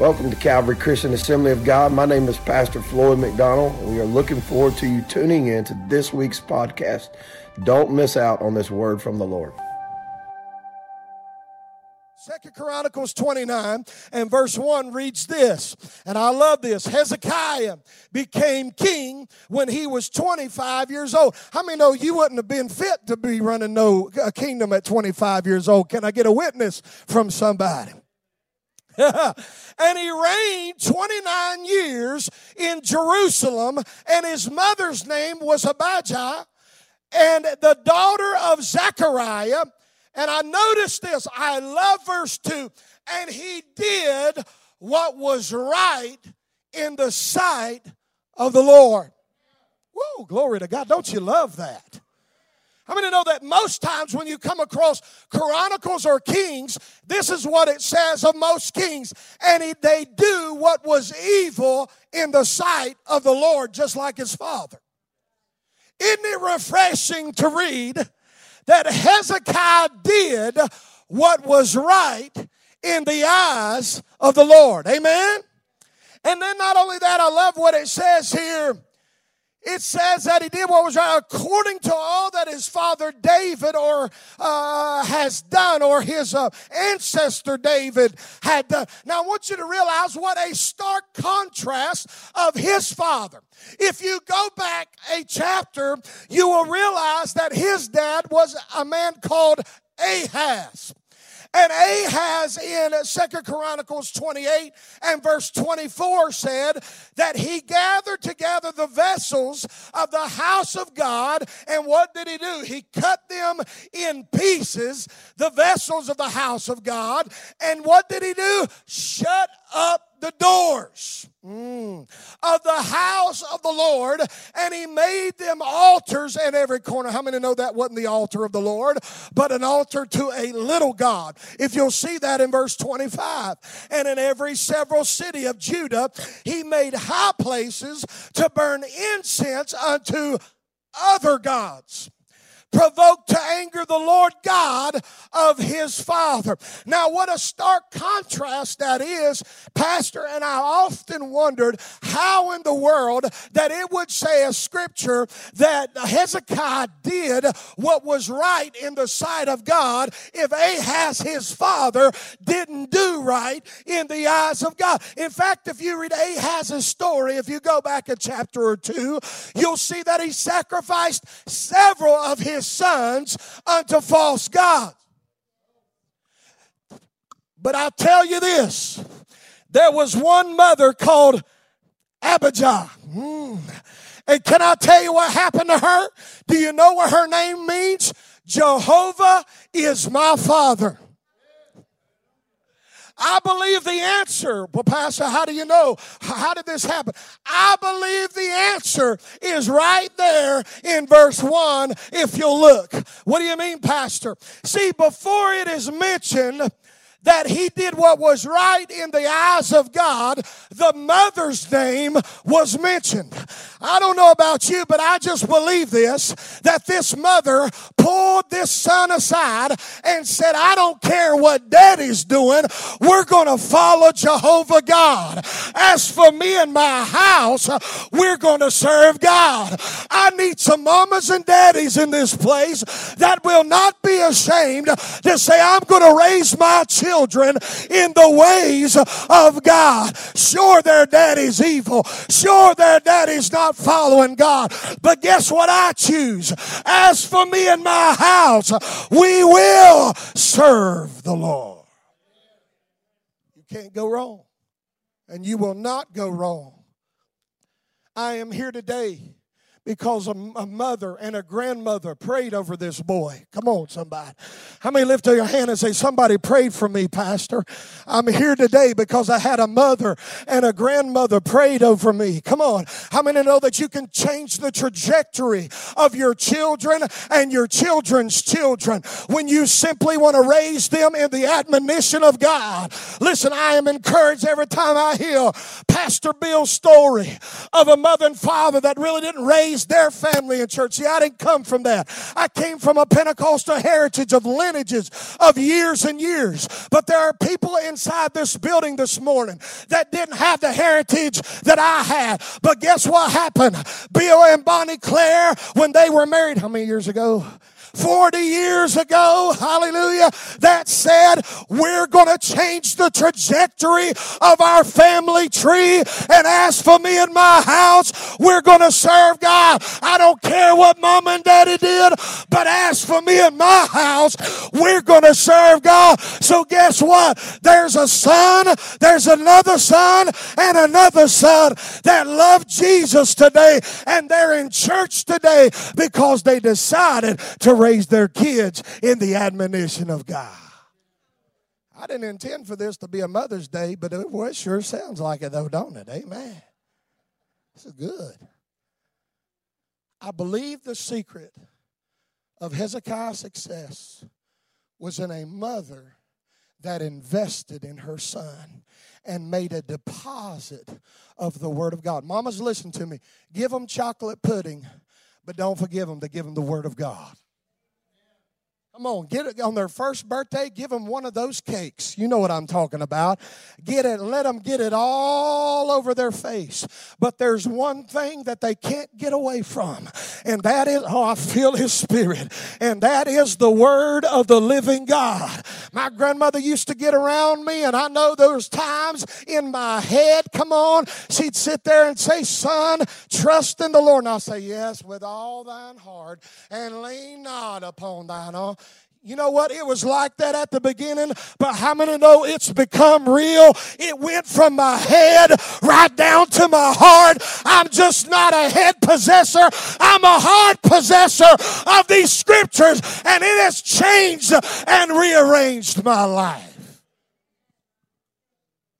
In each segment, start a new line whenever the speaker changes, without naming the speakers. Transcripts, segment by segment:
Welcome to Calvary Christian Assembly of God. My name is Pastor Floyd McDonald, and we are looking forward to you tuning in to this week's podcast. Don't miss out on this word from the Lord.
Second Chronicles 29 and verse 1 reads this, and I love this. Hezekiah became king when he was 25 years old. How many know you wouldn't have been fit to be running no a kingdom at 25 years old? Can I get a witness from somebody? and he reigned 29 years in Jerusalem, and his mother's name was Abijah, and the daughter of Zechariah. And I noticed this, I love verse 2 and he did what was right in the sight of the Lord. Whoa, glory to God. Don't you love that? How to know that most times when you come across Chronicles or Kings, this is what it says of most kings. And he, they do what was evil in the sight of the Lord, just like his father. Isn't it refreshing to read that Hezekiah did what was right in the eyes of the Lord? Amen? And then not only that, I love what it says here it says that he did what was right according to all that his father David or uh, has done or his uh, ancestor David had done. Now I want you to realize what a stark contrast of his father. If you go back a chapter, you will realize that his dad was a man called Ahaz. And Ahaz in Second Chronicles 28 and verse 24 said that he gathered together the vessels of the house of God. And what did he do? He cut them in pieces, the vessels of the house of God. And what did he do? Shut up the doors mm, of the house of the Lord, and he made them altars in every corner. How many know that wasn't the altar of the Lord, but an altar to a little God? If you'll see that in verse 25. And in every several city of Judah, he made high places to burn incense unto other gods provoked to anger the Lord God of his father. Now, what a stark contrast that is, Pastor. And I often wondered how in the world that it would say a scripture that Hezekiah did what was right in the sight of God if Ahaz, his father, didn't do right in the eyes of God. In fact, if you read Ahaz's story, if you go back a chapter or two, you'll see that he sacrificed several of his his sons unto false gods. But I'll tell you this there was one mother called Abijah. Mm. And can I tell you what happened to her? Do you know what her name means? Jehovah is my father. I believe the answer. Well, Pastor, how do you know? How did this happen? I believe the answer is right there in verse 1 if you'll look. What do you mean, Pastor? See, before it is mentioned, that he did what was right in the eyes of God, the mother's name was mentioned. I don't know about you, but I just believe this that this mother pulled this son aside and said, I don't care what daddy's doing, we're going to follow Jehovah God. As for me and my house, we're going to serve God. I need some mamas and daddies in this place that will not be ashamed to say, I'm going to raise my children in the ways of God. Sure, their daddy's evil. Sure, their daddy's not following God. But guess what I choose? As for me and my house, we will serve the Lord. You can't go wrong. And you will not go wrong. I am here today because a, a, mother and a grandmother prayed over this boy. Come on, somebody. How many lift your hand and say, Somebody prayed for me, Pastor? I'm here today because I had a mother and a grandmother prayed over me. Come on. How many know that you can change the trajectory of your children and your children's children when you simply want to raise them in the admonition of God? Listen, I am encouraged every time I hear Pastor Bill's story of a mother and father that really didn't raise raised their family in church. See, I didn't come from that. I came from a Pentecostal heritage of lineages of years and years. But there are people inside this building this morning that didn't have the heritage that I had. But guess what happened? Bill and Bonnie Claire, when they were married, how many years ago? 40 years ago, hallelujah, that said, we're going to change the trajectory of our family tree. And as for me and my house, we're going to serve God. I don't care what mom and daddy did, but as for me and my house, we're going to serve God. So guess what? There's a son, there's another son, and another son that love Jesus today, and they're in church today because they decided to raise their kids in the admonition of God. I didn't intend for this to be a Mother's Day, but it, well, it sure sounds like it, though, don't it? Amen. This is good. I believe the secret of Hezekiah's success was in a mother that invested in her son and made a deposit of the Word of God. Mamas, listen to me. Give them chocolate pudding, but don't forgive them to give them the Word of God. Come on, get it on their first birthday, give them one of those cakes. You know what I'm talking about. Get it, let them get it all over their face. But there's one thing that they can't get away from, and that is, oh, I feel his spirit, and that is the word of the living God. My grandmother used to get around me, and I know those times in my head, come on, she'd sit there and say, Son, trust in the Lord. And I'll say, Yes, with all thine heart, and lean not upon thine own you know what? It was like that at the beginning, but how many know it's become real? It went from my head right down to my heart. I'm just not a head possessor. I'm a heart possessor of these scriptures, and it has changed and rearranged my life.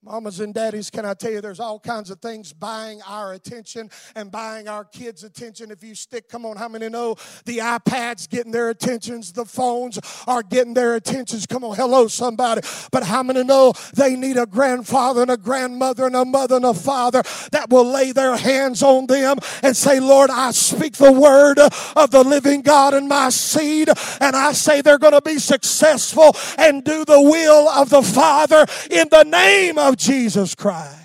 Mamas and daddies, can I tell you, there's all kinds of things buying our attention and buying our kids' attention. If you stick, come on, how many know the iPads getting their attentions, the phones are getting their attentions? Come on, hello, somebody. But how many know they need a grandfather and a grandmother and a mother and a father that will lay their hands on them and say, Lord, I speak the word of the living God in my seed, and I say they're going to be successful and do the will of the Father in the name of Jesus Christ.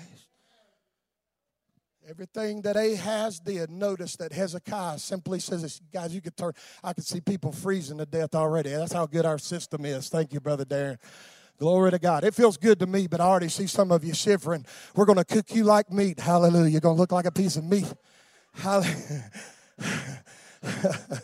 Everything that Ahaz did, notice that Hezekiah simply says. Guys, you could turn, I could see people freezing to death already. That's how good our system is. Thank you, Brother Darren. Glory to God. It feels good to me, but I already see some of you shivering. We're going to cook you like meat. Hallelujah. You're going to look like a piece of meat. Hallelujah.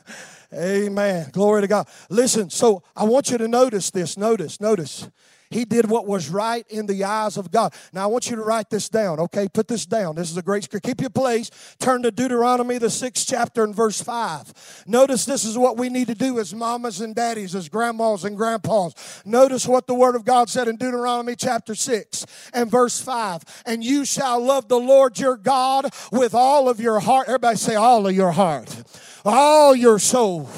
Amen. Glory to God. Listen, so I want you to notice this. Notice, notice. He did what was right in the eyes of God. Now, I want you to write this down, okay? Put this down. This is a great scripture. Keep your place. Turn to Deuteronomy, the sixth chapter, and verse 5. Notice this is what we need to do as mamas and daddies, as grandmas and grandpas. Notice what the Word of God said in Deuteronomy chapter 6 and verse 5. And you shall love the Lord your God with all of your heart. Everybody say, all of your heart all your soul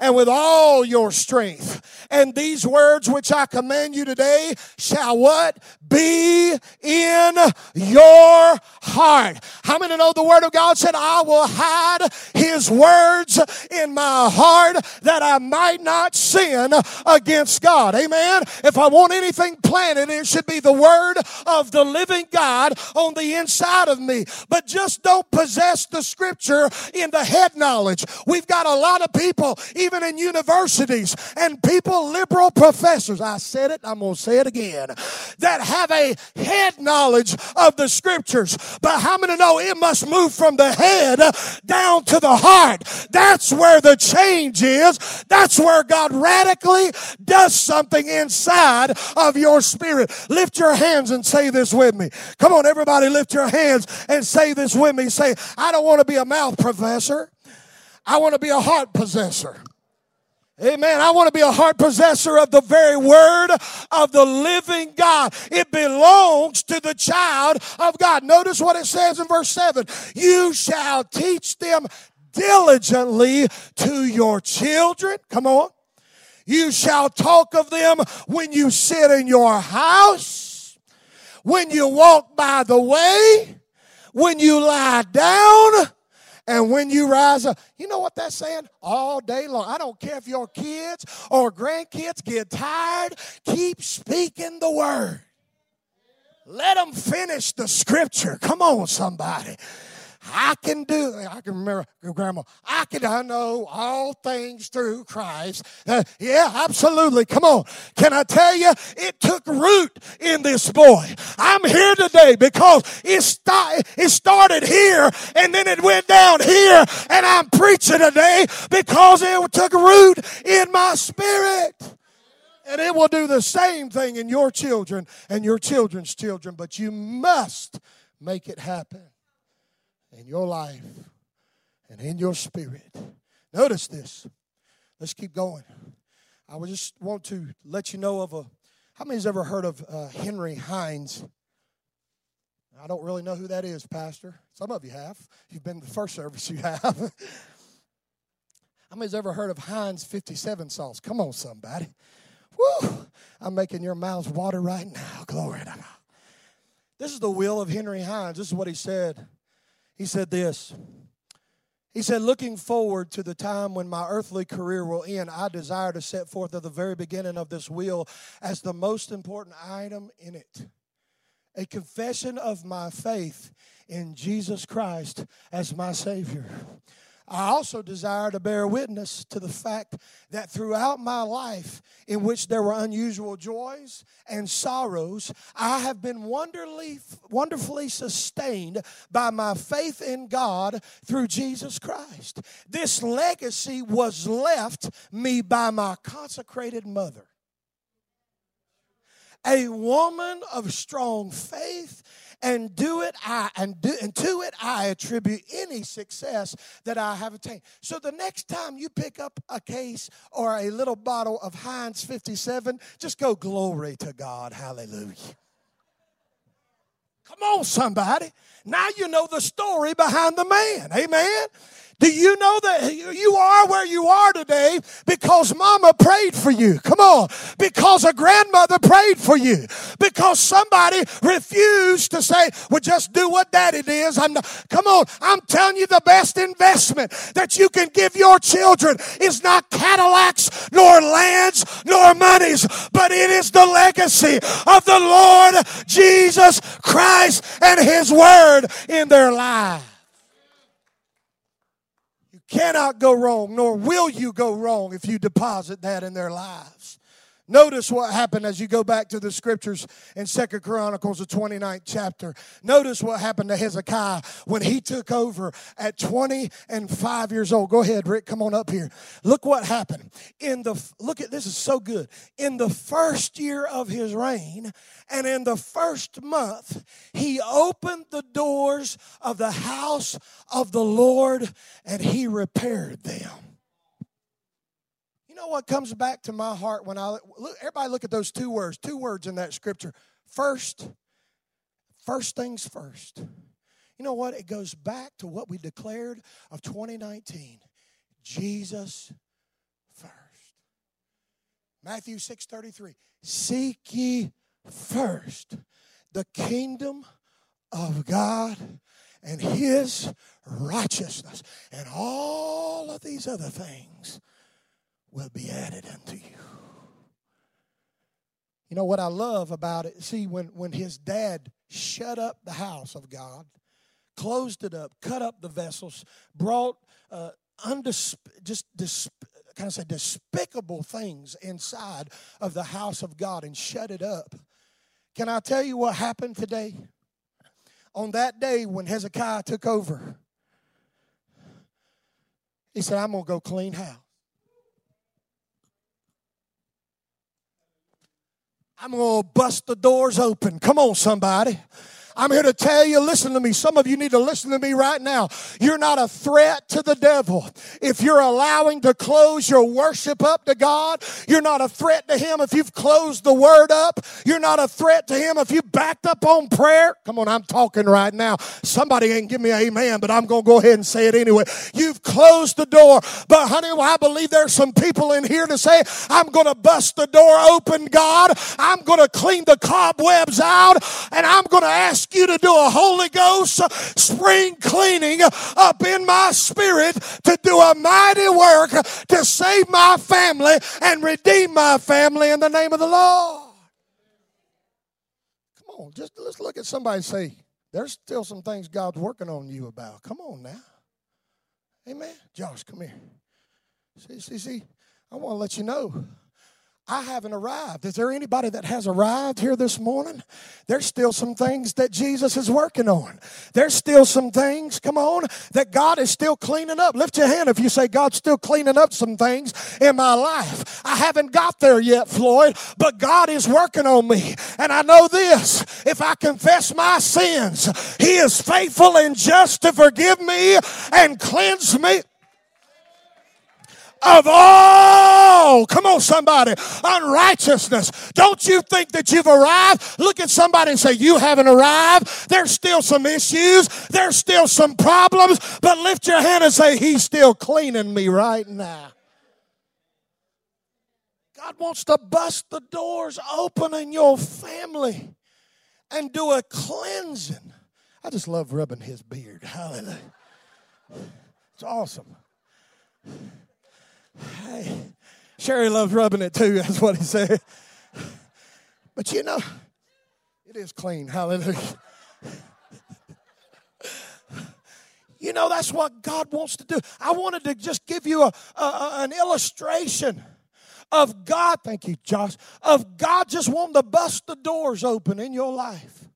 and with all your strength. And these words which I command you today shall what? Be in your heart. How many know the word of God said, I will hide his words in my heart that I might not sin against God. Amen. If I want anything planted, it should be the word of the living God on the inside of me. But just don't possess the scripture in the head knowledge. We've got a lot of people, even in universities, and people, liberal professors, I said it, I'm going to say it again, that have a head knowledge of the scriptures. But how many know it must move from the head down to the heart? That's where the change is. That's where God radically does something inside of your spirit. Lift your hands and say this with me. Come on, everybody, lift your hands and say this with me. Say, I don't want to be a mouth professor. I want to be a heart possessor. Amen. I want to be a heart possessor of the very word of the living God. It belongs to the child of God. Notice what it says in verse 7 You shall teach them diligently to your children. Come on. You shall talk of them when you sit in your house, when you walk by the way, when you lie down And when you rise up, you know what that's saying? All day long. I don't care if your kids or grandkids get tired, keep speaking the word. Let them finish the scripture. Come on, somebody. I can do, I can remember grandma, I can, I know all things through Christ. Uh, yeah, absolutely. Come on. Can I tell you, it took root in this boy. I'm here today because it, it started here and then it went down here and I'm preaching today because it took root in my spirit. And it will do the same thing in your children and your children's children, but you must make it happen in your life and in your spirit. Notice this. Let's keep going. I just want to let you know of a. How many's ever heard of uh, Henry Heinz? I don't really know who that is, Pastor. Some of you have. You've been the first service, you have. How many's ever heard of Heinz 57 sauce? Come on, somebody. Woo! I'm making your mouths water right now. Glory to God. This is the will of Henry Heinz. This is what he said. He said this. He said, Looking forward to the time when my earthly career will end, I desire to set forth at the very beginning of this will as the most important item in it a confession of my faith in Jesus Christ as my Savior. I also desire to bear witness to the fact that throughout my life, in which there were unusual joys and sorrows, I have been wonderfully, wonderfully sustained by my faith in God through Jesus Christ. This legacy was left me by my consecrated mother. A woman of strong faith and do it I and do and to it I attribute any success that I have attained. So the next time you pick up a case or a little bottle of Heinz 57, just go glory to God. Hallelujah. Come on, somebody. Now you know the story behind the man. Amen. Do you know that you are where you are today because mama prayed for you? Come on. Because a grandmother prayed for you. Because somebody refused to say, well, just do what daddy does. I'm not, come on. I'm telling you the best investment that you can give your children is not Cadillacs, nor lands, nor monies, but it is the legacy of the Lord Jesus Christ and his word in their lives cannot go wrong, nor will you go wrong if you deposit that in their lives. Notice what happened as you go back to the scriptures in Second Chronicles, the 29th chapter. Notice what happened to Hezekiah when he took over at 20 and 5 years old. Go ahead, Rick, come on up here. Look what happened. In the look at this is so good. In the first year of his reign, and in the first month, he opened the doors of the house of the Lord and he repaired them know what comes back to my heart when I look, everybody look at those two words, two words in that scripture. First, first things first. You know what? It goes back to what we declared of 2019. Jesus first. Matthew 6:33. Seek ye first the kingdom of God and his righteousness and all of these other things will be added unto you. You know what I love about it? See, when, when his dad shut up the house of God, closed it up, cut up the vessels, brought uh, undis- just kind of say despicable things inside of the house of God and shut it up. Can I tell you what happened today? On that day when Hezekiah took over, he said, I'm going to go clean house. I'm going to bust the doors open. Come on, somebody. I'm here to tell you, listen to me. Some of you need to listen to me right now. You're not a threat to the devil. If you're allowing to close your worship up to God, you're not a threat to him if you've closed the word up. You're not a threat to him if you backed up on prayer. Come on, I'm talking right now. Somebody ain't give me an amen, but I'm going to go ahead and say it anyway. You've closed the door. But honey, well, I believe there's some people in here to say, I'm going to bust the door open, God. I'm going to clean the cobwebs out and I'm going to ask ask you to do a Holy Ghost spring cleaning up in my spirit to do a mighty work to save my family and redeem my family in the name of the Lord. Come on, just let's look at somebody and say, there's still some things God's working on you about. Come on now. Amen. Josh, come here. See, see, see. I want to let you know I haven't arrived. Is there anybody that has arrived here this morning? There's still some things that Jesus is working on. There's still some things, come on, that God is still cleaning up. Lift your hand if you say, God's still cleaning up some things in my life. I haven't got there yet, Floyd, but God is working on me. And I know this if I confess my sins, He is faithful and just to forgive me and cleanse me of all, come on, somebody, unrighteousness. Don't you think that you've arrived? Look at somebody and say, You haven't arrived. There's still some issues, there's still some problems, but lift your hand and say, He's still cleaning me right now. God wants to bust the doors open in your family and do a cleansing. I just love rubbing his beard. Hallelujah. It's awesome. Hey, Sherry loves rubbing it too, that's what he said. But you know, it is clean. Hallelujah. You know, that's what God wants to do. I wanted to just give you a, a, an illustration of God, thank you, Josh, of God just wanting to bust the doors open in your life.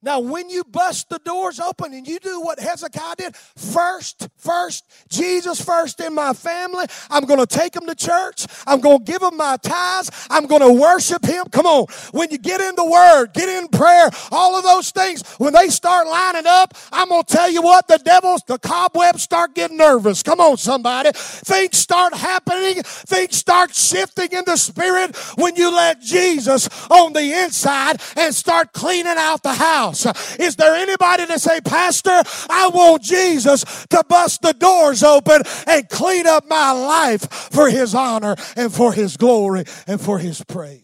Now, when you bust the doors open and you do what Hezekiah did, first, first, Jesus first in my family, I'm going to take them to church. I'm going to give them my tithes. I'm going to worship Him. Come on. When you get in the Word, get in prayer, all of those things, when they start lining up, I'm going to tell you what, the devils, the cobwebs start getting nervous. Come on, somebody. Things start happening. Things start shifting in the Spirit when you let Jesus on the inside and start cleaning out the house house. Is there anybody to say, Pastor, I want Jesus to bust the doors open and clean up my life for his honor and for his glory and for his praise?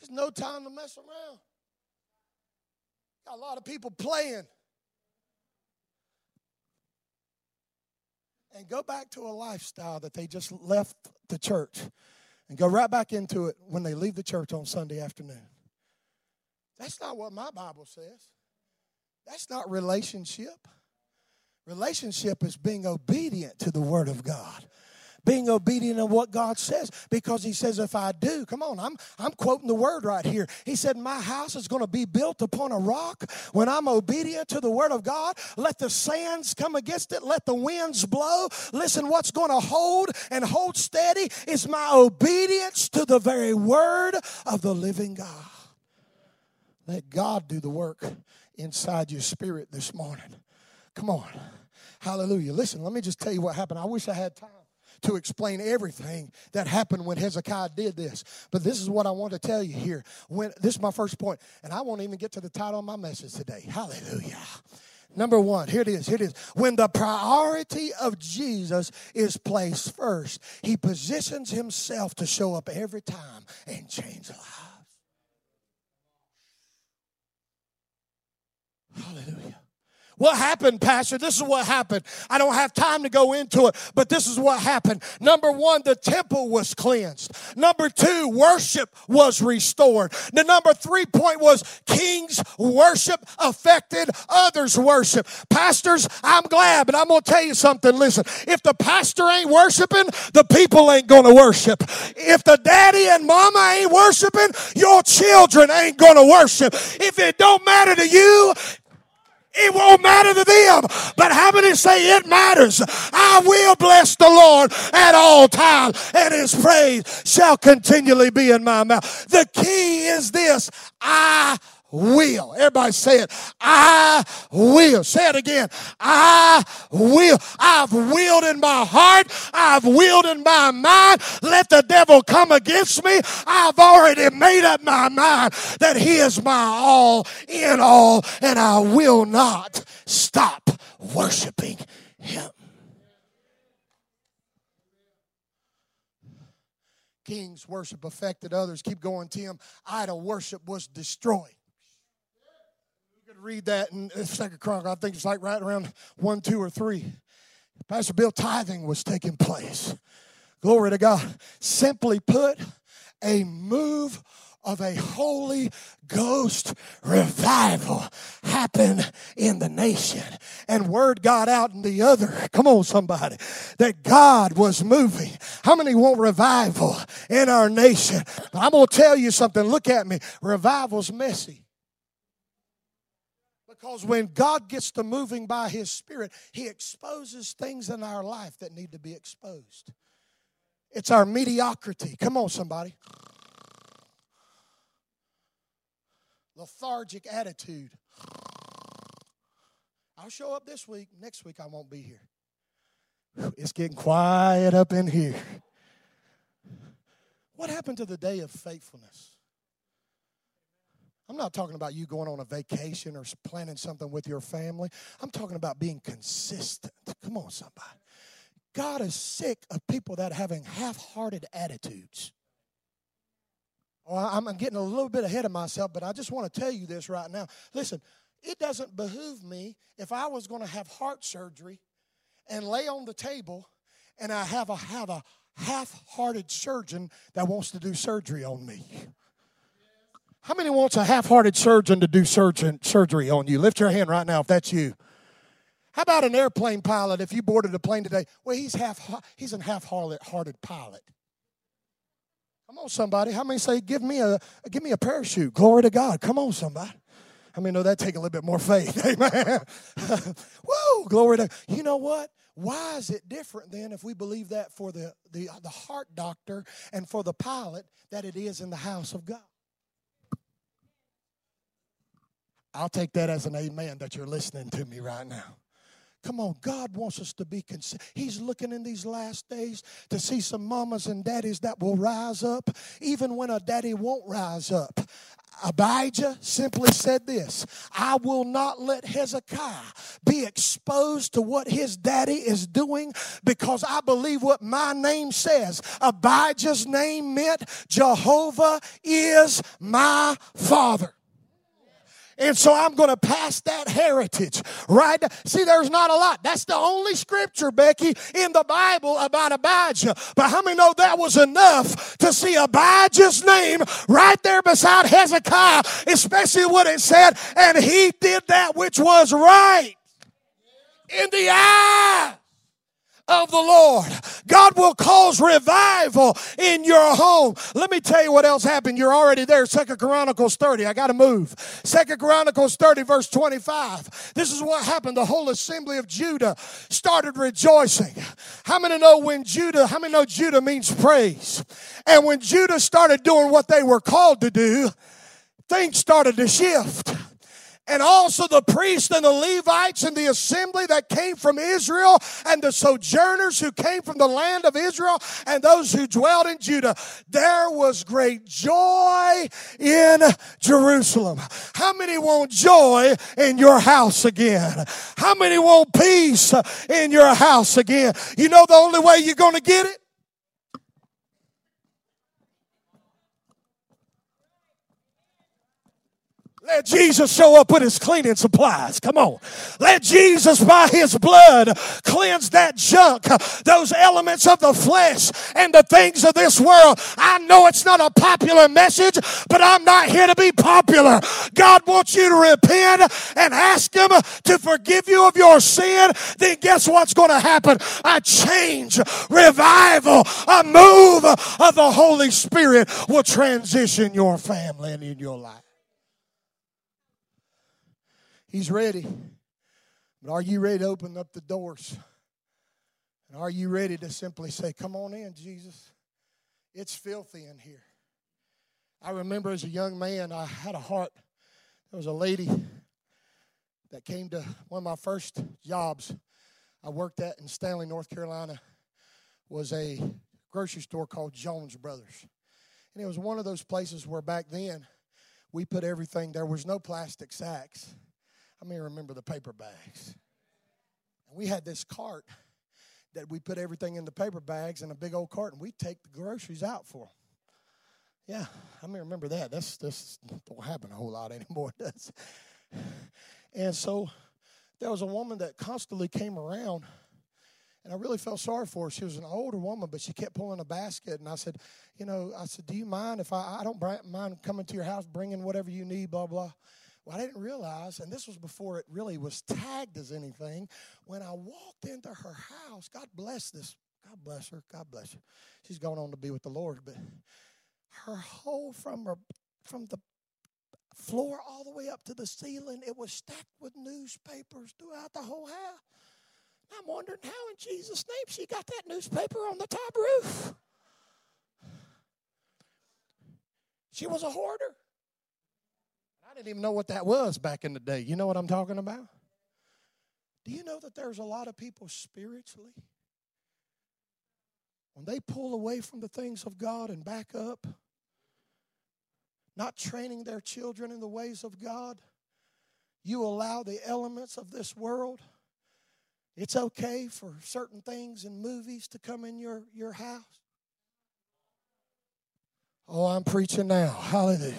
There's no time to mess around. Got a lot of people playing. And go back to a lifestyle that they just left the church and go right back into it when they leave the church on Sunday afternoon. That's not what my Bible says. That's not relationship. Relationship is being obedient to the Word of God. Being obedient to what God says. Because he says if I do come on I'm I'm quoting the word right here. He said my house is going to be built upon a rock. When I'm obedient to the word of God let the sands come against it. Let the winds blow. Listen what's going to hold and hold steady is my obedience to the very word of the living God let God do the work inside your spirit this morning. Come on. Hallelujah. Listen, let me just tell you what happened. I wish I had time to explain everything that happened when Hezekiah did this. But this is what I want to tell you here. When this is my first point, and I won't even get to the title of my message today. Hallelujah. Number one, here it is, here it is. When the priority of Jesus is placed first, he positions himself to show up every time and change lives. Hallelujah. What happened, Pastor? This is what happened. I don't have time to go into it, but this is what happened. Number one, the temple was cleansed. Number two, worship was restored. The number three point was king's worship affected others' worship. Pastors, I'm glad, but I'm going to tell you something. Listen, if the pastor ain't worshiping, the people ain't going to worship. If the daddy and mama ain't worshiping, your children ain't going to worship. If it don't matter to you, it won't matter to them. But how many say it matters? I will bless the Lord at all times, and his praise shall continually be in my mouth. The key is this I will. Everybody say it. I will. Say it again. I will. I've willed in my heart. I've willed in my mind. Let the devil come against me. I've already made up my mind that he is my all in all, and I will not stop worshiping him. King's worship affected others. Keep going, Tim. Idol worship was destroyed read that in Second Chronicle. I think it's like right around one, two, or three. Pastor Bill, tithing was taking place. Glory to God. Simply put, a move of a Holy Ghost revival happen in the nation. And word got out in the other, come on, somebody, that God was moving. How many want revival in our nation? But I'm going to tell you something. Look at me. Revival's messy. Because when God gets to moving by His Spirit, He exposes things in our life that need to be exposed. It's our mediocrity. Come on, somebody. lethargic attitude. I'll show up this week. Next week, I won't be here. It's getting quiet up in here. What happened to the day of faithfulness? I'm not talking about you going on a vacation or planning something with your family. I'm talking about being consistent. Come on, somebody. God is sick of people that having half hearted attitudes. Oh, well, I'm getting a little bit ahead of myself, but I just want to tell you this right now. Listen, it doesn't behoove me if I was going to have heart surgery and lay on the table and I have a, have a half hearted surgeon that wants to do surgery on me. How many wants a half hearted surgeon to do surgeon, surgery on you? Lift your hand right now if that's you. How about an airplane pilot if you boarded a plane today? Well, he's half he's a half hearted pilot. Come on, somebody. How many say, give me a give me a parachute? Glory to God. Come on, somebody. How many know that take a little bit more faith? Amen. Woo! Glory to you know what? Why is it different then if we believe that for the, the, the heart doctor and for the pilot that it is in the house of God? I'll take that as an amen that you're listening to me right now. Come on, God wants us to be consistent. He's looking in these last days to see some mamas and daddies that will rise up, even when a daddy won't rise up. Abijah simply said this I will not let Hezekiah be exposed to what his daddy is doing because I believe what my name says. Abijah's name meant Jehovah is my father. And so I'm going to pass that heritage, right? See, there's not a lot. That's the only scripture, Becky, in the Bible about Abijah. But how many know that was enough to see Abijah's name right there beside Hezekiah, especially what it said, and he did that which was right in the eye of the Lord. God will cause revival in your home. Let me tell you what else happened. You're already there. Second Chronicles 30. I got to move. Second Chronicles 30, verse 25. This is what happened. The whole assembly of Judah started rejoicing. How many know when Judah, how many know Judah means praise? And when Judah started doing what they were called to do, things started to shift and also the priests and the Levites and the assembly that came from Israel and the sojourners who came from the land of Israel and those who dwelled in Judah. There was great joy in Jerusalem. How many want joy in your house again? How many want peace in your house again? You know the only way you're going to get it? Let Jesus show up with his cleaning supplies. Come on. Let Jesus, by his blood, cleanse that junk, those elements of the flesh and the things of this world. I know it's not a popular message, but I'm not here to be popular. God wants you to repent and ask him to forgive you of your sin. Then guess what's going to happen? A change, revival, a move of the Holy Spirit will transition your family and in your life. He's ready. But are you ready to open up the doors? And are you ready to simply say, Come on in, Jesus? It's filthy in here. I remember as a young man, I had a heart. There was a lady that came to one of my first jobs I worked at in Stanley, North Carolina, was a grocery store called Jones Brothers. And it was one of those places where back then we put everything, there was no plastic sacks. I may remember the paper bags? And we had this cart that we put everything in the paper bags in a big old cart, and we take the groceries out for them. Yeah, I may remember that. That's this don't happen a whole lot anymore. Does And so there was a woman that constantly came around, and I really felt sorry for her. She was an older woman, but she kept pulling a basket. And I said, You know, I said, Do you mind if I, I don't mind coming to your house, bringing whatever you need, blah, blah. I didn't realize, and this was before it really was tagged as anything, when I walked into her house, God bless this, God bless her, God bless her. She's going on to be with the Lord, but her whole from her from the floor all the way up to the ceiling. It was stacked with newspapers throughout the whole house. I'm wondering how in Jesus' name she got that newspaper on the top roof. She was a hoarder. Didn't even know what that was back in the day. You know what I'm talking about? Do you know that there's a lot of people spiritually? When they pull away from the things of God and back up, not training their children in the ways of God, you allow the elements of this world. It's okay for certain things in movies to come in your, your house. Oh, I'm preaching now. Hallelujah.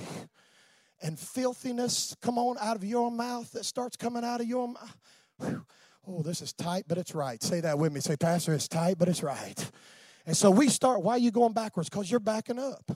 And filthiness come on out of your mouth that starts coming out of your mouth. Oh, this is tight, but it's right. Say that with me. Say, Pastor, it's tight, but it's right. And so we start. Why are you going backwards? Because you're backing up.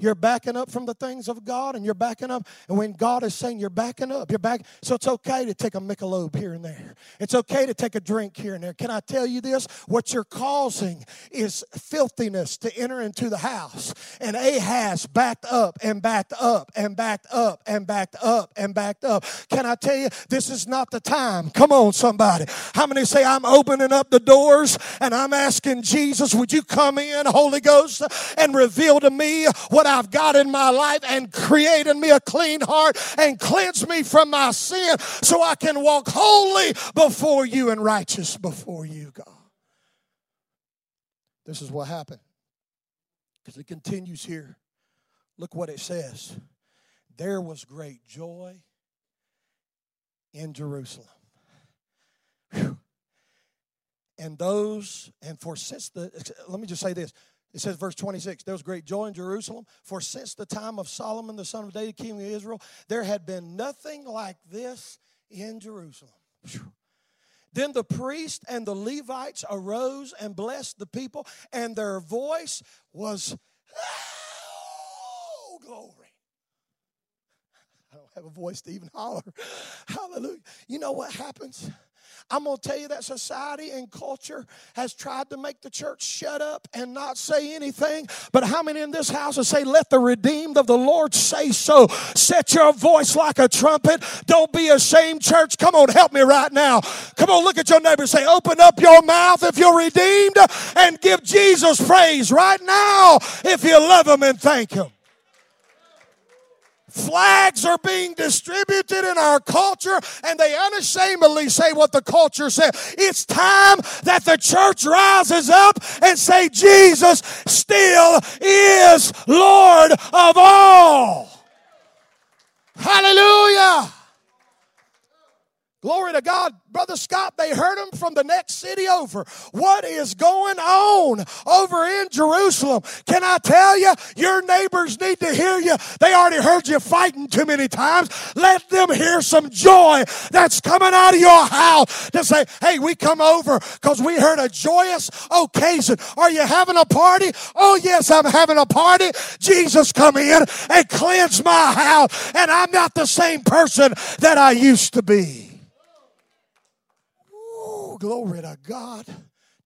You're backing up from the things of God and you're backing up. And when God is saying you're backing up, you're back. So it's okay to take a Michelob here and there. It's okay to take a drink here and there. Can I tell you this? What you're causing is filthiness to enter into the house. And Ahaz backed up and backed up and backed up and backed up and backed up. Can I tell you, this is not the time. Come on, somebody. How many say, I'm opening up the doors and I'm asking Jesus, would you come in, Holy Ghost, and reveal to me what I've got in my life and create in me a clean heart and cleanse me from my sin so I can walk holy before you and righteous before you, God. This is what happened. Because it continues here. Look what it says. There was great joy in Jerusalem. Whew. And those, and for since the, let me just say this it says, verse 26, there was great joy in Jerusalem, for since the time of Solomon, the son of David, king of Israel, there had been nothing like this in Jerusalem. Then the priest and the Levites arose and blessed the people, and their voice was, Oh, glory. I don't have a voice to even holler. Hallelujah. You know what happens? I'm going to tell you that society and culture has tried to make the church shut up and not say anything. But how many in this house will say, Let the redeemed of the Lord say so? Set your voice like a trumpet. Don't be ashamed, church. Come on, help me right now. Come on, look at your neighbor say, Open up your mouth if you're redeemed and give Jesus praise right now if you love him and thank him. Flags are being distributed in our culture, and they unashamedly say what the culture said. It's time that the church rises up and say, Jesus still is Lord of all. Hallelujah. Glory to God. Brother Scott, they heard him from the next city over. What is going on over in Jerusalem? Can I tell you, your neighbors need to hear you. They already heard you fighting too many times. Let them hear some joy that's coming out of your house to say, hey, we come over because we heard a joyous occasion. Are you having a party? Oh, yes, I'm having a party. Jesus, come in and cleanse my house. And I'm not the same person that I used to be glory to God.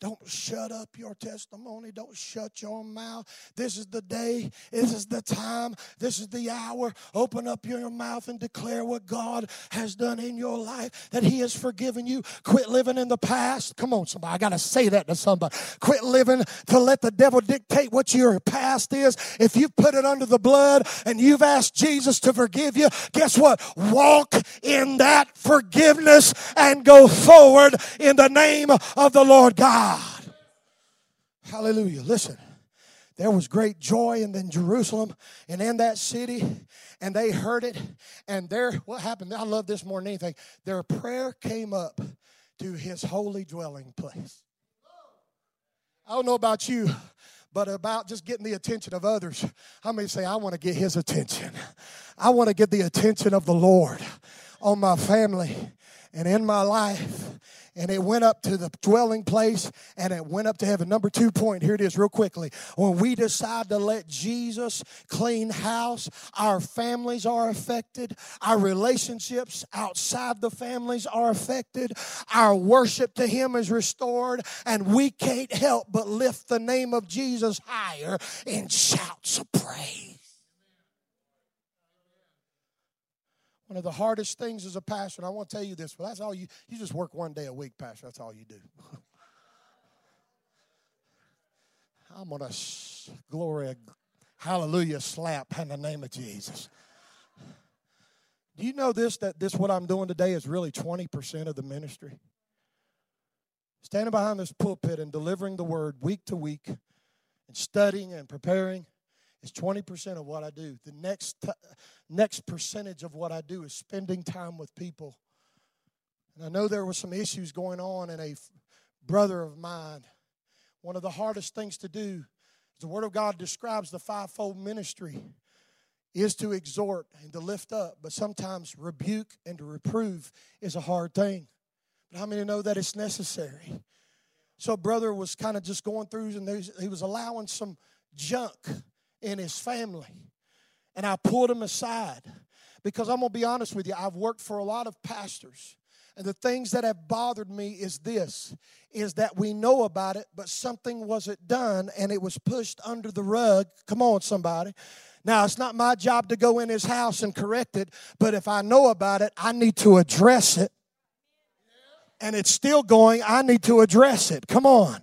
Don't shut up your testimony. Don't shut your mouth. This is the day. This is the time. This is the hour. Open up your mouth and declare what God has done in your life, that He has forgiven you. Quit living in the past. Come on, somebody. I got to say that to somebody. Quit living to let the devil dictate what your past is. If you put it under the blood and you've asked Jesus to forgive you, guess what? Walk in that forgiveness and go forward in the name of the Lord God. Hallelujah. Listen, there was great joy in, in Jerusalem and in that city, and they heard it. And there, what happened? I love this more than anything. Their prayer came up to his holy dwelling place. I don't know about you, but about just getting the attention of others. How many say, I want to get his attention? I want to get the attention of the Lord on my family and in my life and it went up to the dwelling place and it went up to heaven. Number two point, here it is, real quickly. When we decide to let Jesus clean house, our families are affected, our relationships outside the families are affected, our worship to Him is restored, and we can't help but lift the name of Jesus higher in shouts of praise. One of the hardest things as a pastor, and I want to tell you this, but that's all you, you just work one day a week, pastor. That's all you do. I'm going to glory, hallelujah, slap in the name of Jesus. Do you know this, that this, what I'm doing today is really 20% of the ministry? Standing behind this pulpit and delivering the word week to week and studying and preparing is 20% of what I do. The next, t- next percentage of what I do is spending time with people. And I know there were some issues going on in a f- brother of mine. One of the hardest things to do, as the Word of God describes the fivefold ministry, is to exhort and to lift up, but sometimes rebuke and to reprove is a hard thing. But how many know that it's necessary? So, brother was kind of just going through, and he was allowing some junk in his family. And I pulled him aside because I'm going to be honest with you, I've worked for a lot of pastors. And the things that have bothered me is this is that we know about it, but something wasn't done and it was pushed under the rug. Come on, somebody. Now, it's not my job to go in his house and correct it, but if I know about it, I need to address it. And it's still going, I need to address it. Come on.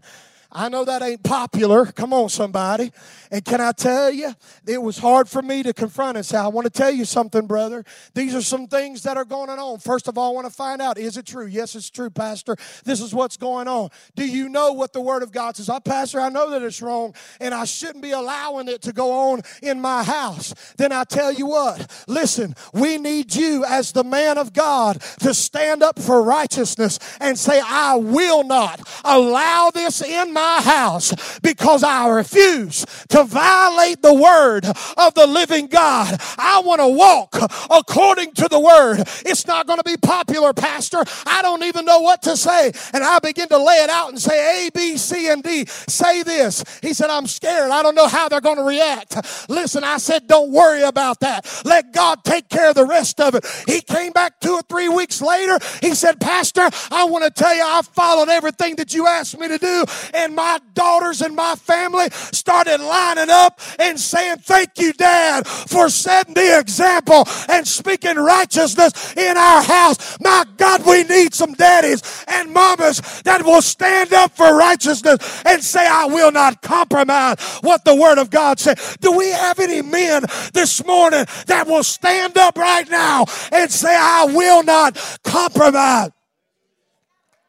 I know that ain't popular. Come on, somebody. And can I tell you, it was hard for me to confront and say, I want to tell you something, brother. These are some things that are going on. First of all, I want to find out, is it true? Yes, it's true, Pastor. This is what's going on. Do you know what the Word of God says? I, Pastor, I know that it's wrong, and I shouldn't be allowing it to go on in my house. Then I tell you what, listen, we need you as the man of God to stand up for righteousness and say, I will not allow this in my house because I refuse to violate the word of the living God. I want to walk according to the word. It's not going to be popular, Pastor. I don't even know what to say. And I begin to lay it out and say A, B, C, and D. Say this. He said, I'm scared. I don't know how they're going to react. Listen, I said, don't worry about that. Let God take care of the rest of it. He came back two or three weeks later. He said, Pastor, I want to tell you, I followed everything that you asked me to do, and my daughters and my family started lining up and saying, Thank you, Dad, for setting the example and speaking righteousness in our house. My God, we need some daddies and mamas that will stand up for righteousness and say, I will not compromise what the Word of God said. Do we have any men this morning that will stand up right now and say, I will not compromise?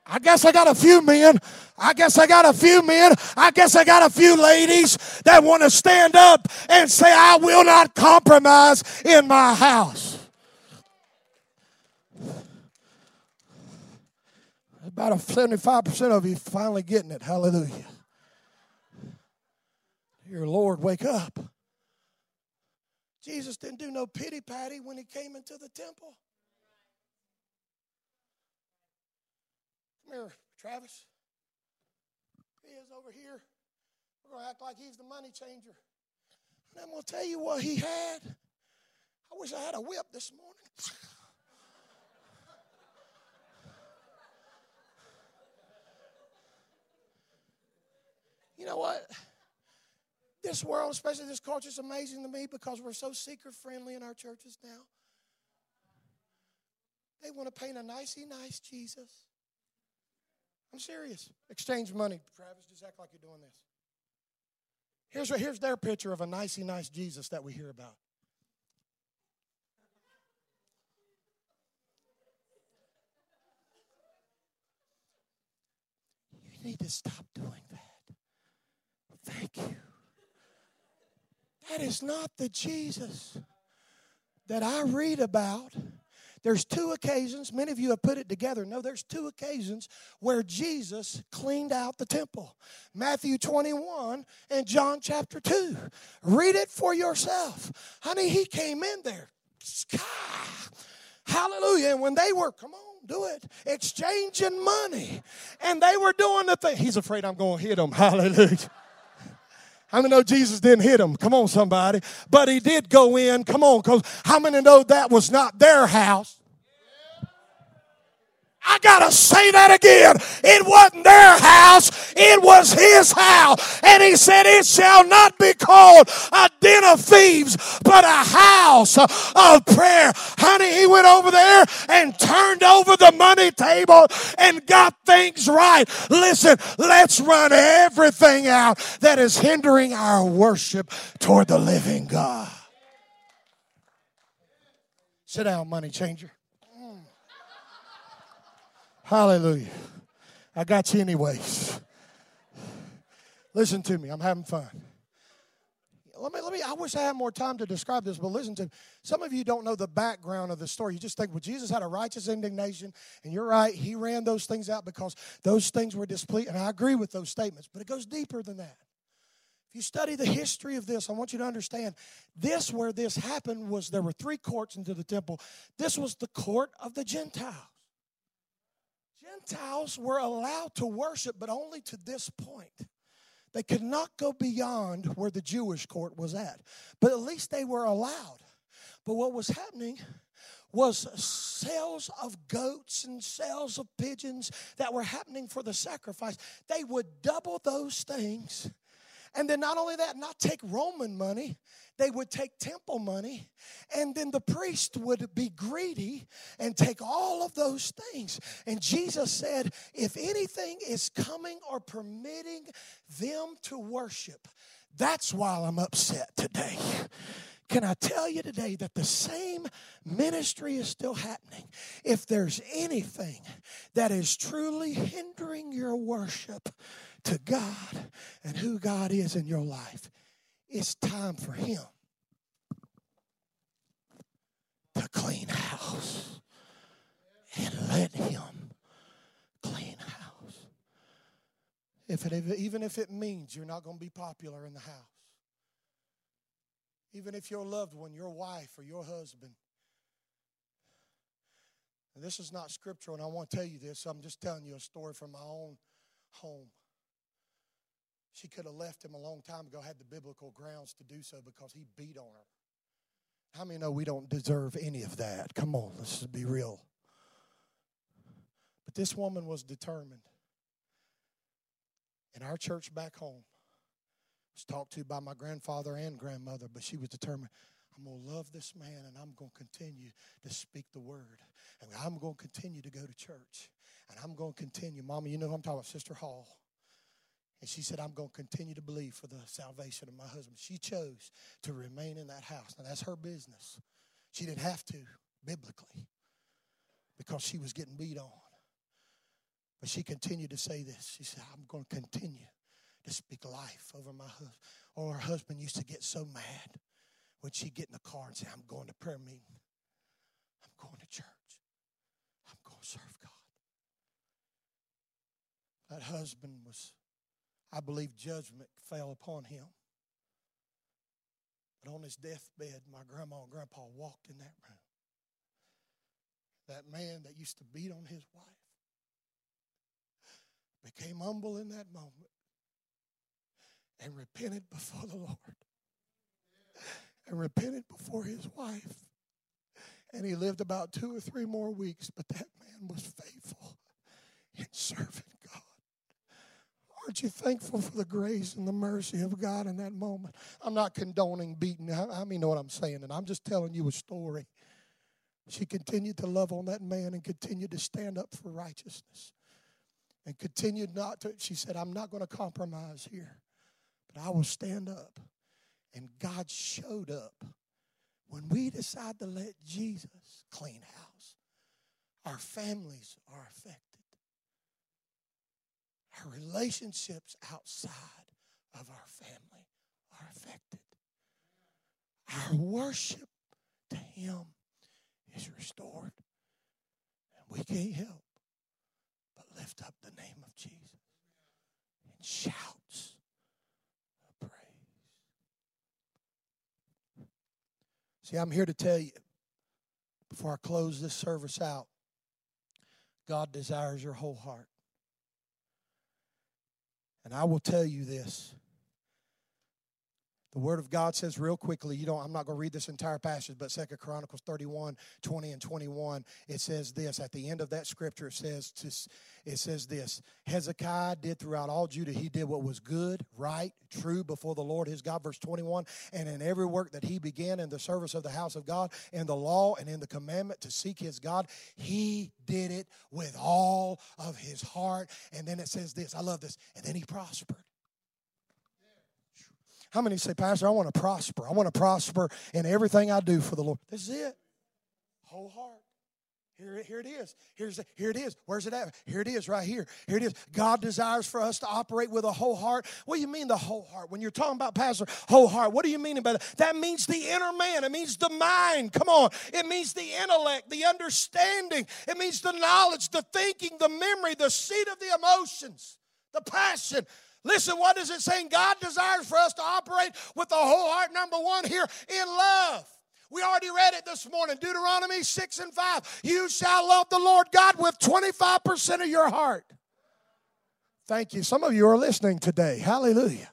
I guess I got a few men. I guess I got a few men. I guess I got a few ladies that want to stand up and say, I will not compromise in my house. About a 75% of you finally getting it. Hallelujah. Your Lord, wake up. Jesus didn't do no pity patty when he came into the temple. Come here, Travis. He is over here. We're going to act like he's the money changer. And I'm going to tell you what he had. I wish I had a whip this morning. you know what? This world, especially this culture, is amazing to me because we're so seeker friendly in our churches now. They want to paint a nicey nice Jesus. I'm serious. Exchange money. Travis, just act like you're doing this. Here's, here's their picture of a nicey nice Jesus that we hear about. You need to stop doing that. Thank you. That is not the Jesus that I read about there's two occasions, many of you have put it together. No, there's two occasions where Jesus cleaned out the temple Matthew 21 and John chapter 2. Read it for yourself. Honey, he came in there. Hallelujah. And when they were, come on, do it, exchanging money, and they were doing the thing. He's afraid I'm going to hit him. Hallelujah. How many know Jesus didn't hit him? Come on, somebody. But he did go in. Come on, because how many know that was not their house? I gotta say that again. It wasn't their house, it was his house. And he said, It shall not be called a den of thieves, but a house of prayer. Honey, he went over there and turned over the money table and got things right. Listen, let's run everything out that is hindering our worship toward the living God. Sit down, money changer. Mm. Hallelujah. I got you anyways. Listen to me. I'm having fun. Let me, let me, I wish I had more time to describe this, but listen to me. Some of you don't know the background of the story. You just think, well, Jesus had a righteous indignation, and you're right, he ran those things out because those things were displeased. And I agree with those statements, but it goes deeper than that. If you study the history of this, I want you to understand this, where this happened, was there were three courts into the temple. This was the court of the Gentiles. Gentiles were allowed to worship, but only to this point. They could not go beyond where the Jewish court was at, but at least they were allowed. But what was happening was sales of goats and sales of pigeons that were happening for the sacrifice. They would double those things and then not only that, not take Roman money, they would take temple money, and then the priest would be greedy and take all of those things. And Jesus said, if anything is coming or permitting them to worship, that's why I'm upset today. Can I tell you today that the same ministry is still happening? If there's anything that is truly hindering your worship, to God and who God is in your life, it's time for Him to clean house and let Him clean house. If it, even if it means you're not going to be popular in the house, even if your loved one, your wife or your husband, and this is not scriptural, and I want to tell you this, I'm just telling you a story from my own home. She could have left him a long time ago, had the biblical grounds to do so because he beat on her. How many know we don't deserve any of that? Come on, let's be real. But this woman was determined. In our church back home, was talked to by my grandfather and grandmother, but she was determined. I'm going to love this man and I'm going to continue to speak the word. And I'm going to continue to go to church. And I'm going to continue. Mama, you know I'm talking about, Sister Hall. And she said, I'm going to continue to believe for the salvation of my husband. She chose to remain in that house. Now, that's her business. She didn't have to, biblically, because she was getting beat on. But she continued to say this. She said, I'm going to continue to speak life over my husband. Or her husband used to get so mad when she'd get in the car and say, I'm going to prayer meeting. I'm going to church. I'm going to serve God. That husband was I believe judgment fell upon him. But on his deathbed, my grandma and grandpa walked in that room. That man that used to beat on his wife became humble in that moment and repented before the Lord and repented before his wife. And he lived about two or three more weeks, but that man was faithful in serving God. Aren't you thankful for the grace and the mercy of God in that moment? I'm not condoning beating. I mean, you know what I'm saying, and I'm just telling you a story. She continued to love on that man and continued to stand up for righteousness and continued not to. She said, I'm not going to compromise here, I will stand up. And God showed up. When we decide to let Jesus clean house, our families are affected. Our relationships outside of our family are affected. Our worship to Him is restored. And we can't help but lift up the name of Jesus in shouts of praise. See, I'm here to tell you Before I close this service out, God desires your whole heart. And I will tell you this the word of God says real quickly, you don't, I'm not going to read this entire passage, but Second Chronicles 31, 20 and 21, it says this. At the end of that scripture, it says, to, it says this Hezekiah did throughout all Judah, he did what was good, right, true before the Lord his God. Verse 21, and in every work that he began in the service of the house of God, in the law and in the commandment to seek his God, he did it with all of his heart. And then it says this, I love this, and then he prospered. How many say, Pastor, I want to prosper? I want to prosper in everything I do for the Lord. This is it. Whole heart. Here, here it is. Here's here it is. Where's it at? Here it is, right here. Here it is. God desires for us to operate with a whole heart. What do you mean the whole heart? When you're talking about pastor, whole heart, what do you mean about it? That means the inner man. It means the mind. Come on. It means the intellect, the understanding. It means the knowledge, the thinking, the memory, the seat of the emotions, the passion. Listen, what is it saying? God desires for us to operate with the whole heart, number one, here in love. We already read it this morning Deuteronomy 6 and 5. You shall love the Lord God with 25% of your heart. Thank you. Some of you are listening today. Hallelujah.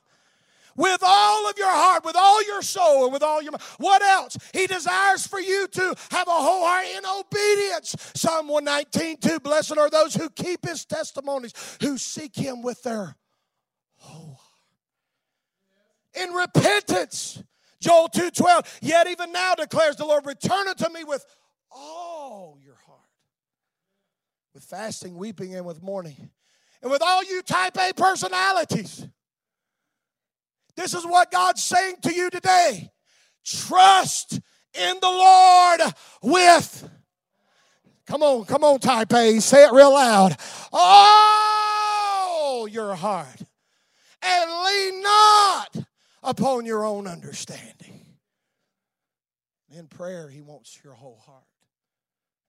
With all of your heart, with all your soul, and with all your. What else? He desires for you to have a whole heart in obedience. Psalm 119, 2. Blessed are those who keep his testimonies, who seek him with their Oh. In repentance. Joel 2:12. Yet even now declares the Lord, return unto me with all your heart. With fasting, weeping, and with mourning. And with all you type A personalities. This is what God's saying to you today. Trust in the Lord with. Come on, come on, type A. Say it real loud. All your heart and lean not upon your own understanding. In prayer, he wants your whole heart.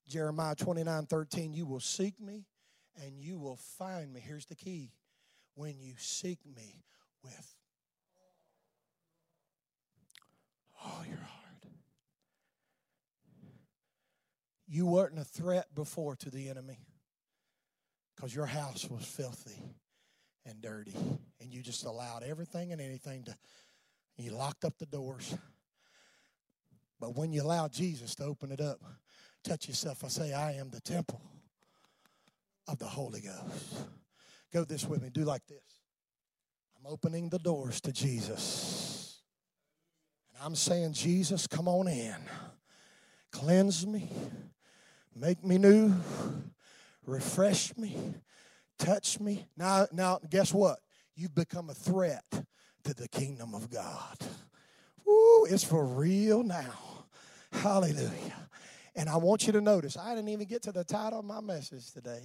Jeremiah 29 13, you will seek me and you will find me. Here's the key when you seek me with all your heart. You weren't a threat before to the enemy because your house was filthy and dirty. And you just allowed everything and anything to, you locked up the doors. But when you allow Jesus to open it up, touch yourself, I say, I am the temple of the Holy Ghost. Go this with me. Do like this. I'm opening the doors to Jesus. And I'm saying, Jesus, come on in. Cleanse me. Make me new. Refresh me touch me. Now, now, guess what? You've become a threat to the kingdom of God. Woo, it's for real now. Hallelujah. And I want you to notice, I didn't even get to the title of my message today.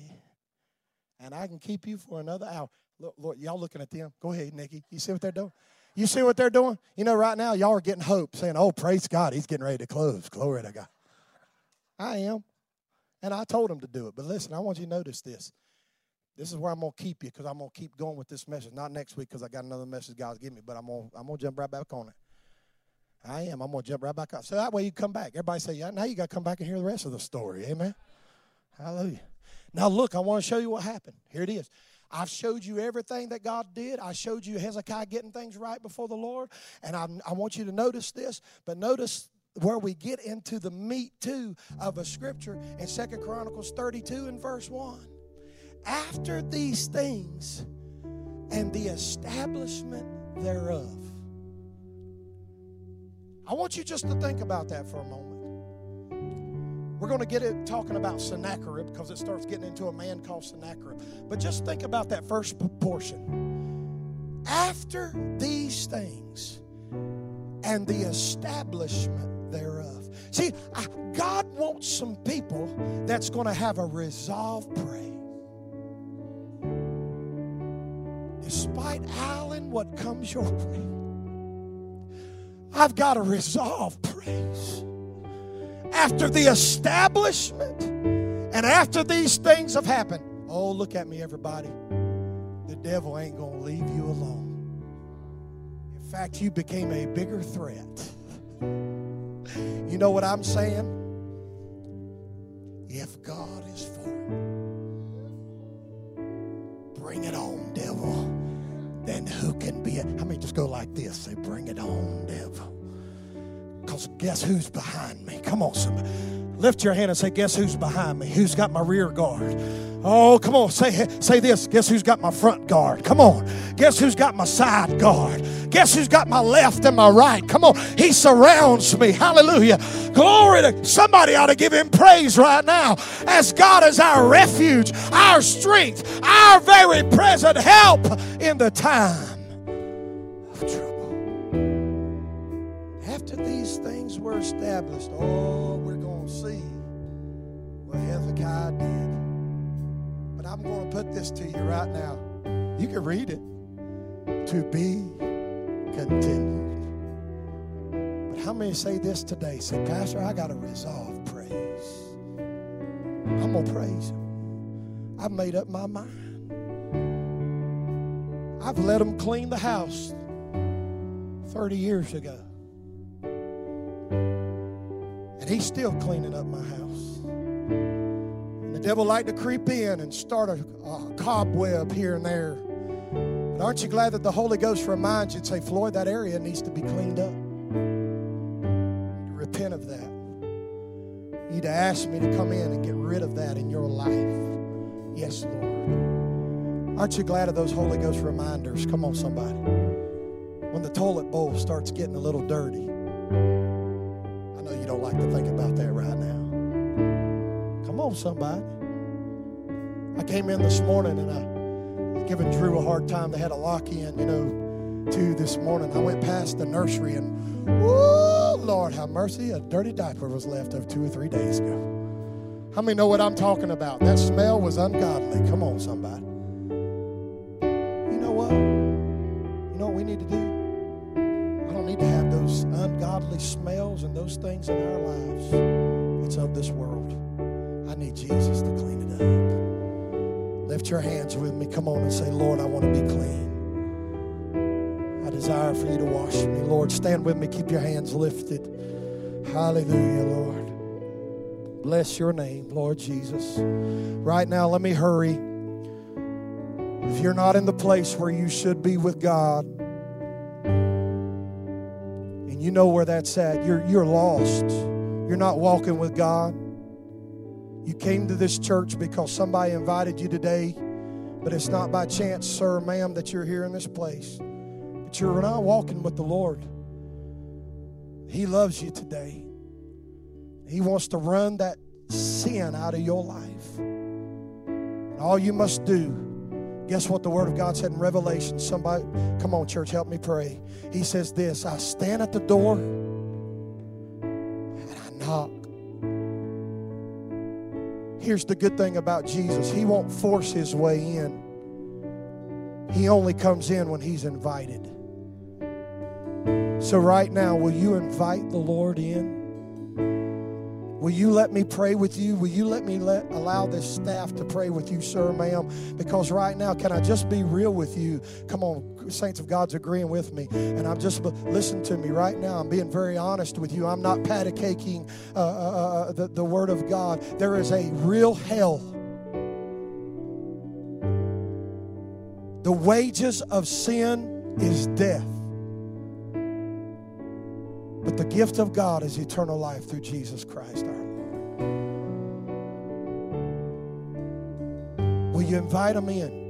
And I can keep you for another hour. Look, Lord, y'all looking at them. Go ahead, Nikki. You see what they're doing? You see what they're doing? You know, right now, y'all are getting hope, saying, Oh, praise God, he's getting ready to close. Glory to God. I am. And I told him to do it. But listen, I want you to notice this. This is where I'm gonna keep you because I'm gonna keep going with this message. Not next week because I got another message God's giving me, but I'm gonna I'm gonna jump right back on it. I am. I'm gonna jump right back up. So that way you come back. Everybody say, yeah, now you gotta come back and hear the rest of the story. Amen. Hallelujah. Now look, I want to show you what happened. Here it is. I've showed you everything that God did. I showed you Hezekiah getting things right before the Lord. And I, I want you to notice this, but notice where we get into the meat too of a scripture in Second Chronicles 32 and verse 1 after these things and the establishment thereof. I want you just to think about that for a moment. We're going to get it talking about Sennacherib because it starts getting into a man called Sennacherib. But just think about that first portion. After these things and the establishment thereof. See, God wants some people that's going to have a resolved praise. Alan what comes your way. I've got to resolve praise. After the establishment and after these things have happened, oh, look at me, everybody. The devil ain't going to leave you alone. In fact, you became a bigger threat. You know what I'm saying? If God is for it, bring it on, devil. Then who can be it? How many just go like this? Say, bring it on, devil. Because guess who's behind me? Come on, somebody. Lift your hand and say, Guess who's behind me? Who's got my rear guard? Oh, come on. Say, say this. Guess who's got my front guard? Come on. Guess who's got my side guard? Guess who's got my left and my right? Come on. He surrounds me. Hallelujah. Glory to somebody ought to give him praise right now. As God is our refuge, our strength, our very present help in the time of trouble. After these things were established, oh, we're going to see what Hezekiah did. But I'm going to put this to you right now. You can read it. To be continued. But how many say this today? Say, Pastor, I got to resolve praise. I'm going to praise Him. I've made up my mind. I've let Him clean the house 30 years ago. And He's still cleaning up my house. The devil like to creep in and start a, a cobweb here and there. But aren't you glad that the Holy Ghost reminds you and say, Floyd, that area needs to be cleaned up? Repent of that. You need to ask me to come in and get rid of that in your life. Yes, Lord. Aren't you glad of those Holy Ghost reminders? Come on, somebody. When the toilet bowl starts getting a little dirty. I know you don't like to think about that right now. Come on, somebody. I came in this morning and I giving Drew a hard time. They had a lock in, you know, too this morning. I went past the nursery and, whoa, Lord have mercy, a dirty diaper was left of two or three days ago. How many know what I'm talking about? That smell was ungodly. Come on, somebody. You know what? You know what we need to do? I don't need to have those ungodly smells and those things in our lives. It's of this world. Jesus to clean it up. Lift your hands with me. Come on and say, Lord, I want to be clean. I desire for you to wash me. Lord, stand with me. Keep your hands lifted. Hallelujah, Lord. Bless your name, Lord Jesus. Right now, let me hurry. If you're not in the place where you should be with God, and you know where that's at, you're, you're lost. You're not walking with God. You came to this church because somebody invited you today, but it's not by chance, sir, ma'am, that you're here in this place. But you're not walking with the Lord. He loves you today. He wants to run that sin out of your life. And all you must do, guess what the Word of God said in Revelation? Somebody, come on, church, help me pray. He says this I stand at the door and I knock. Here's the good thing about Jesus He won't force His way in, He only comes in when He's invited. So, right now, will you invite the Lord in? Will you let me pray with you? Will you let me let, allow this staff to pray with you, sir, ma'am? Because right now, can I just be real with you? Come on, saints of God's agreeing with me. And I'm just, listen to me right now. I'm being very honest with you. I'm not patty caking uh, uh, uh, the, the Word of God. There is a real hell. The wages of sin is death. But the gift of God is eternal life through Jesus Christ our Lord. Will you invite them in?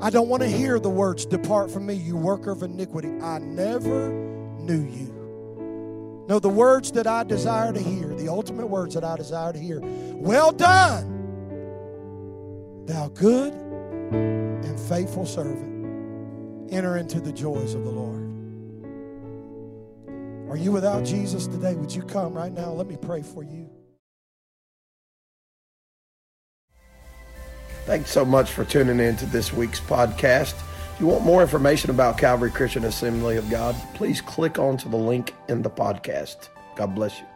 I don't want to hear the words, Depart from me, you worker of iniquity. I never knew you. No, the words that I desire to hear, the ultimate words that I desire to hear. Well done, thou good and faithful servant. Enter into the joys of the Lord. Are you without Jesus today? Would you come right now? Let me pray for you.
Thanks so much for tuning in to this week's podcast. If you want more information about Calvary Christian Assembly of God, please click onto the link in the podcast. God bless you.